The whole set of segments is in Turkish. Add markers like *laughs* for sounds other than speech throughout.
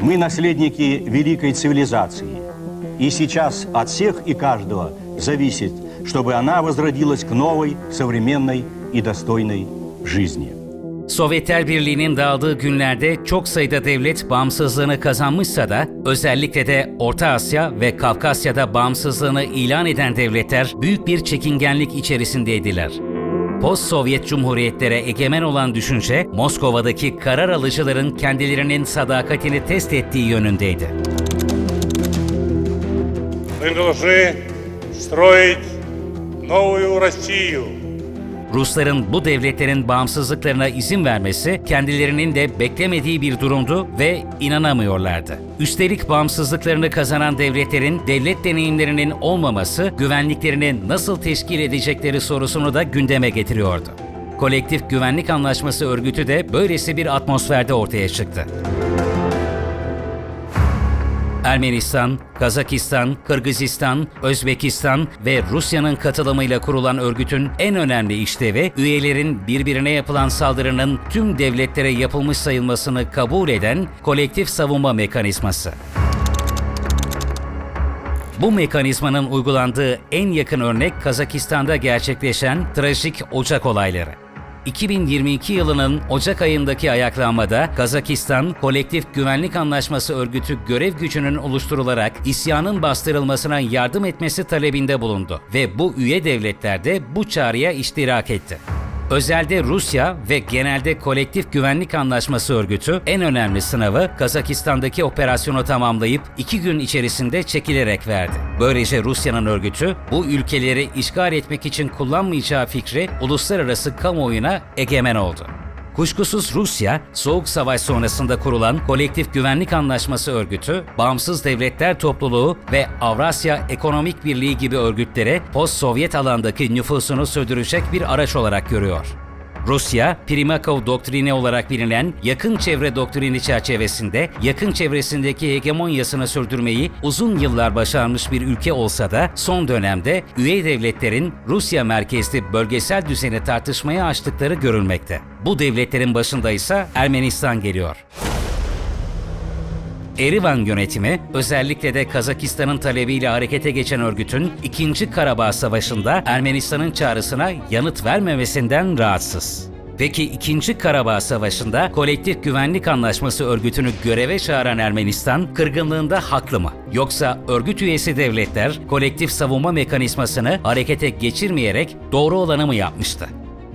Мы наследники великой цивилизации. И сейчас от всех и каждого зависит, чтобы она возродилась к новой, современной и достойной жизни. Sovyetler Birliği'nin dağıldığı günlerde çok sayıda devlet bağımsızlığını kazanmışsa da özellikle de Orta Asya ve Kafkasya'da bağımsızlığını ilan eden devletler büyük bir çekingenlik içerisindeydiler. Post-Sovyet Cumhuriyetlere egemen olan düşünce Moskova'daki karar alıcıların kendilerinin sadakatini test ettiği yönündeydi. Мы должны строить новую Россию. Rusların bu devletlerin bağımsızlıklarına izin vermesi kendilerinin de beklemediği bir durumdu ve inanamıyorlardı. Üstelik bağımsızlıklarını kazanan devletlerin devlet deneyimlerinin olmaması güvenliklerini nasıl teşkil edecekleri sorusunu da gündeme getiriyordu. Kolektif Güvenlik Anlaşması örgütü de böylesi bir atmosferde ortaya çıktı. Ermenistan, Kazakistan, Kırgızistan, Özbekistan ve Rusya'nın katılımıyla kurulan örgütün en önemli işlevi, üyelerin birbirine yapılan saldırının tüm devletlere yapılmış sayılmasını kabul eden kolektif savunma mekanizması. Bu mekanizmanın uygulandığı en yakın örnek Kazakistan'da gerçekleşen trajik Ocak olayları. 2022 yılının Ocak ayındaki ayaklanmada Kazakistan Kolektif Güvenlik Anlaşması örgütü görev gücünün oluşturularak isyanın bastırılmasına yardım etmesi talebinde bulundu ve bu üye devletler de bu çağrıya iştirak etti. Özelde Rusya ve genelde Kolektif Güvenlik Anlaşması örgütü en önemli sınavı Kazakistan'daki operasyonu tamamlayıp iki gün içerisinde çekilerek verdi. Böylece Rusya'nın örgütü bu ülkeleri işgal etmek için kullanmayacağı fikri uluslararası kamuoyuna egemen oldu. Kuşkusuz Rusya, Soğuk Savaş sonrasında kurulan Kolektif Güvenlik Anlaşması Örgütü, Bağımsız Devletler Topluluğu ve Avrasya Ekonomik Birliği gibi örgütlere post-Sovyet alandaki nüfusunu sürdürecek bir araç olarak görüyor. Rusya, Primakov doktrini olarak bilinen yakın çevre doktrini çerçevesinde yakın çevresindeki hegemonyasını sürdürmeyi uzun yıllar başarmış bir ülke olsa da son dönemde üye devletlerin Rusya merkezli bölgesel düzeni tartışmaya açtıkları görülmekte. Bu devletlerin başında ise Ermenistan geliyor. Erivan yönetimi özellikle de Kazakistan'ın talebiyle harekete geçen örgütün 2. Karabağ Savaşı'nda Ermenistan'ın çağrısına yanıt vermemesinden rahatsız. Peki 2. Karabağ Savaşı'nda Kolektif Güvenlik Anlaşması örgütünü göreve çağıran Ermenistan kırgınlığında haklı mı? Yoksa örgüt üyesi devletler kolektif savunma mekanizmasını harekete geçirmeyerek doğru olanı mı yapmıştı?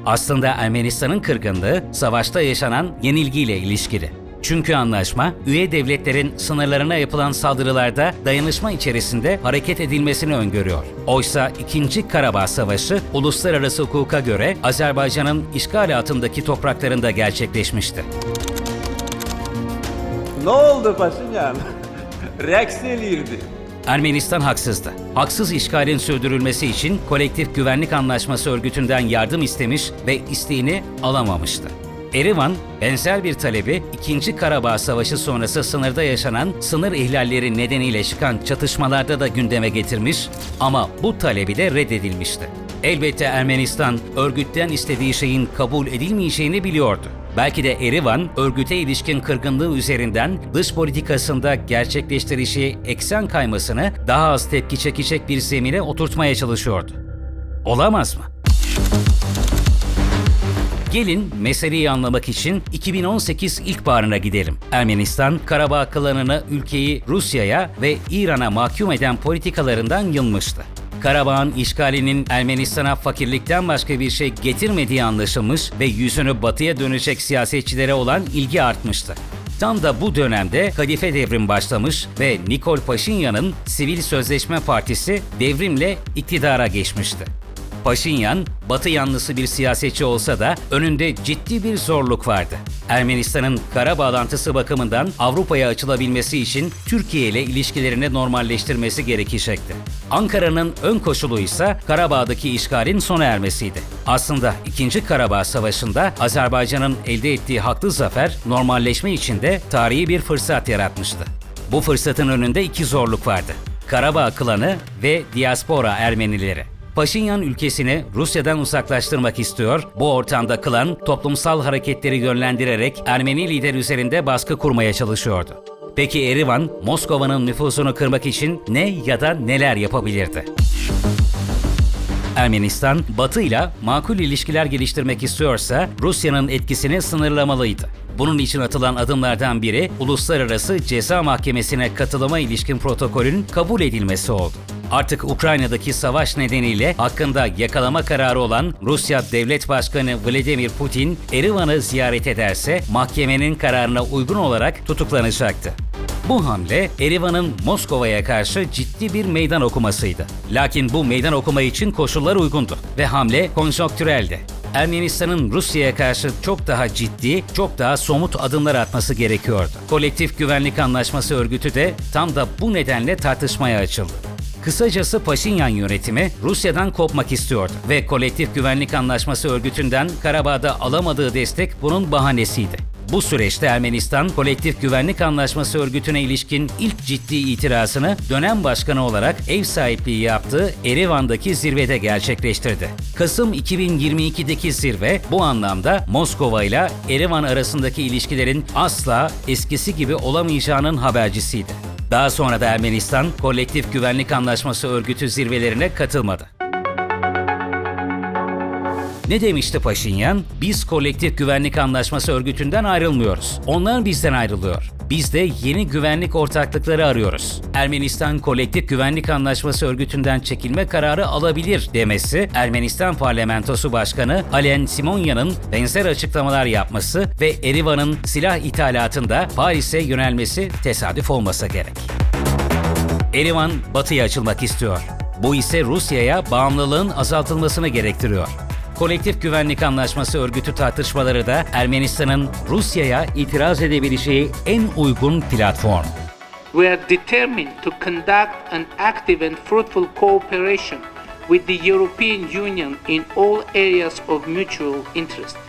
Aslında Ermenistan'ın kırgınlığı savaşta yaşanan yenilgiyle ilişkili. Çünkü anlaşma, üye devletlerin sınırlarına yapılan saldırılarda dayanışma içerisinde hareket edilmesini öngörüyor. Oysa 2. Karabağ Savaşı, uluslararası hukuka göre Azerbaycan'ın işgal altındaki topraklarında gerçekleşmişti. Ne oldu Paşinyan? *laughs* Reks eləyirdi. Ermenistan haksızdı. Haksız işgalin sürdürülmesi için Kolektif Güvenlik Anlaşması örgütünden yardım istemiş ve isteğini alamamıştı. Erivan, benzer bir talebi 2. Karabağ Savaşı sonrası sınırda yaşanan sınır ihlalleri nedeniyle çıkan çatışmalarda da gündeme getirmiş ama bu talebi de reddedilmişti. Elbette Ermenistan örgütten istediği şeyin kabul edilmeyeceğini biliyordu. Belki de Erivan, örgüte ilişkin kırgınlığı üzerinden dış politikasında gerçekleştireceği eksen kaymasını daha az tepki çekecek bir zemine oturtmaya çalışıyordu. Olamaz mı? Gelin meseleyi anlamak için 2018 ilkbaharına gidelim. Ermenistan, Karabağ klanını ülkeyi Rusya'ya ve İran'a mahkum eden politikalarından yılmıştı. Karabağ'ın işgalinin Ermenistan'a fakirlikten başka bir şey getirmediği anlaşılmış ve yüzünü batıya dönecek siyasetçilere olan ilgi artmıştı. Tam da bu dönemde Kadife devrim başlamış ve Nikol Paşinyan'ın Sivil Sözleşme Partisi devrimle iktidara geçmişti. Paşinyan, Batı yanlısı bir siyasetçi olsa da önünde ciddi bir zorluk vardı. Ermenistan'ın kara bağlantısı bakımından Avrupa'ya açılabilmesi için Türkiye ile ilişkilerini normalleştirmesi gerekecekti. Ankara'nın ön koşulu ise Karabağ'daki işgalin sona ermesiydi. Aslında 2. Karabağ Savaşı'nda Azerbaycan'ın elde ettiği haklı zafer normalleşme için de tarihi bir fırsat yaratmıştı. Bu fırsatın önünde iki zorluk vardı. Karabağ klanı ve diaspora Ermenileri. Paşinyan ülkesini Rusya'dan uzaklaştırmak istiyor, bu ortamda kılan toplumsal hareketleri yönlendirerek Ermeni lider üzerinde baskı kurmaya çalışıyordu. Peki Erivan, Moskova'nın nüfusunu kırmak için ne ya da neler yapabilirdi? Ermenistan, Batı ile makul ilişkiler geliştirmek istiyorsa Rusya'nın etkisini sınırlamalıydı. Bunun için atılan adımlardan biri Uluslararası Ceza Mahkemesi'ne katılıma ilişkin protokolün kabul edilmesi oldu. Artık Ukrayna'daki savaş nedeniyle hakkında yakalama kararı olan Rusya Devlet Başkanı Vladimir Putin, Erivan'ı ziyaret ederse mahkemenin kararına uygun olarak tutuklanacaktı. Bu hamle Erivan'ın Moskova'ya karşı ciddi bir meydan okumasıydı. Lakin bu meydan okuma için koşullar uygundu ve hamle konjonktüreldi. Ermenistan'ın Rusya'ya karşı çok daha ciddi, çok daha somut adımlar atması gerekiyordu. Kolektif Güvenlik Anlaşması örgütü de tam da bu nedenle tartışmaya açıldı. Kısacası Paşinyan yönetimi Rusya'dan kopmak istiyordu ve Kolektif Güvenlik Anlaşması örgütünden Karabağ'da alamadığı destek bunun bahanesiydi. Bu süreçte Ermenistan, Kolektif Güvenlik Anlaşması örgütüne ilişkin ilk ciddi itirazını dönem başkanı olarak ev sahipliği yaptığı Erivan'daki zirvede gerçekleştirdi. Kasım 2022'deki zirve bu anlamda Moskova ile Erivan arasındaki ilişkilerin asla eskisi gibi olamayacağının habercisiydi. Daha sonra da Ermenistan, Kolektif Güvenlik Anlaşması örgütü zirvelerine katılmadı. Ne demişti Paşinyan? Biz kolektif güvenlik anlaşması örgütünden ayrılmıyoruz. Onlar bizden ayrılıyor. Biz de yeni güvenlik ortaklıkları arıyoruz. Ermenistan kolektif güvenlik anlaşması örgütünden çekilme kararı alabilir demesi, Ermenistan Parlamentosu Başkanı Alen Simonya'nın benzer açıklamalar yapması ve Erivan'ın silah ithalatında Paris'e yönelmesi tesadüf olmasa gerek. Erivan batıya açılmak istiyor. Bu ise Rusya'ya bağımlılığın azaltılmasını gerektiriyor. Kolektif Güvenlik Anlaşması örgütü tartışmaları da Ermenistan'ın Rusya'ya itiraz edebileceği en uygun platform. We are determined to conduct an active and fruitful cooperation with the European Union in all areas of mutual interest.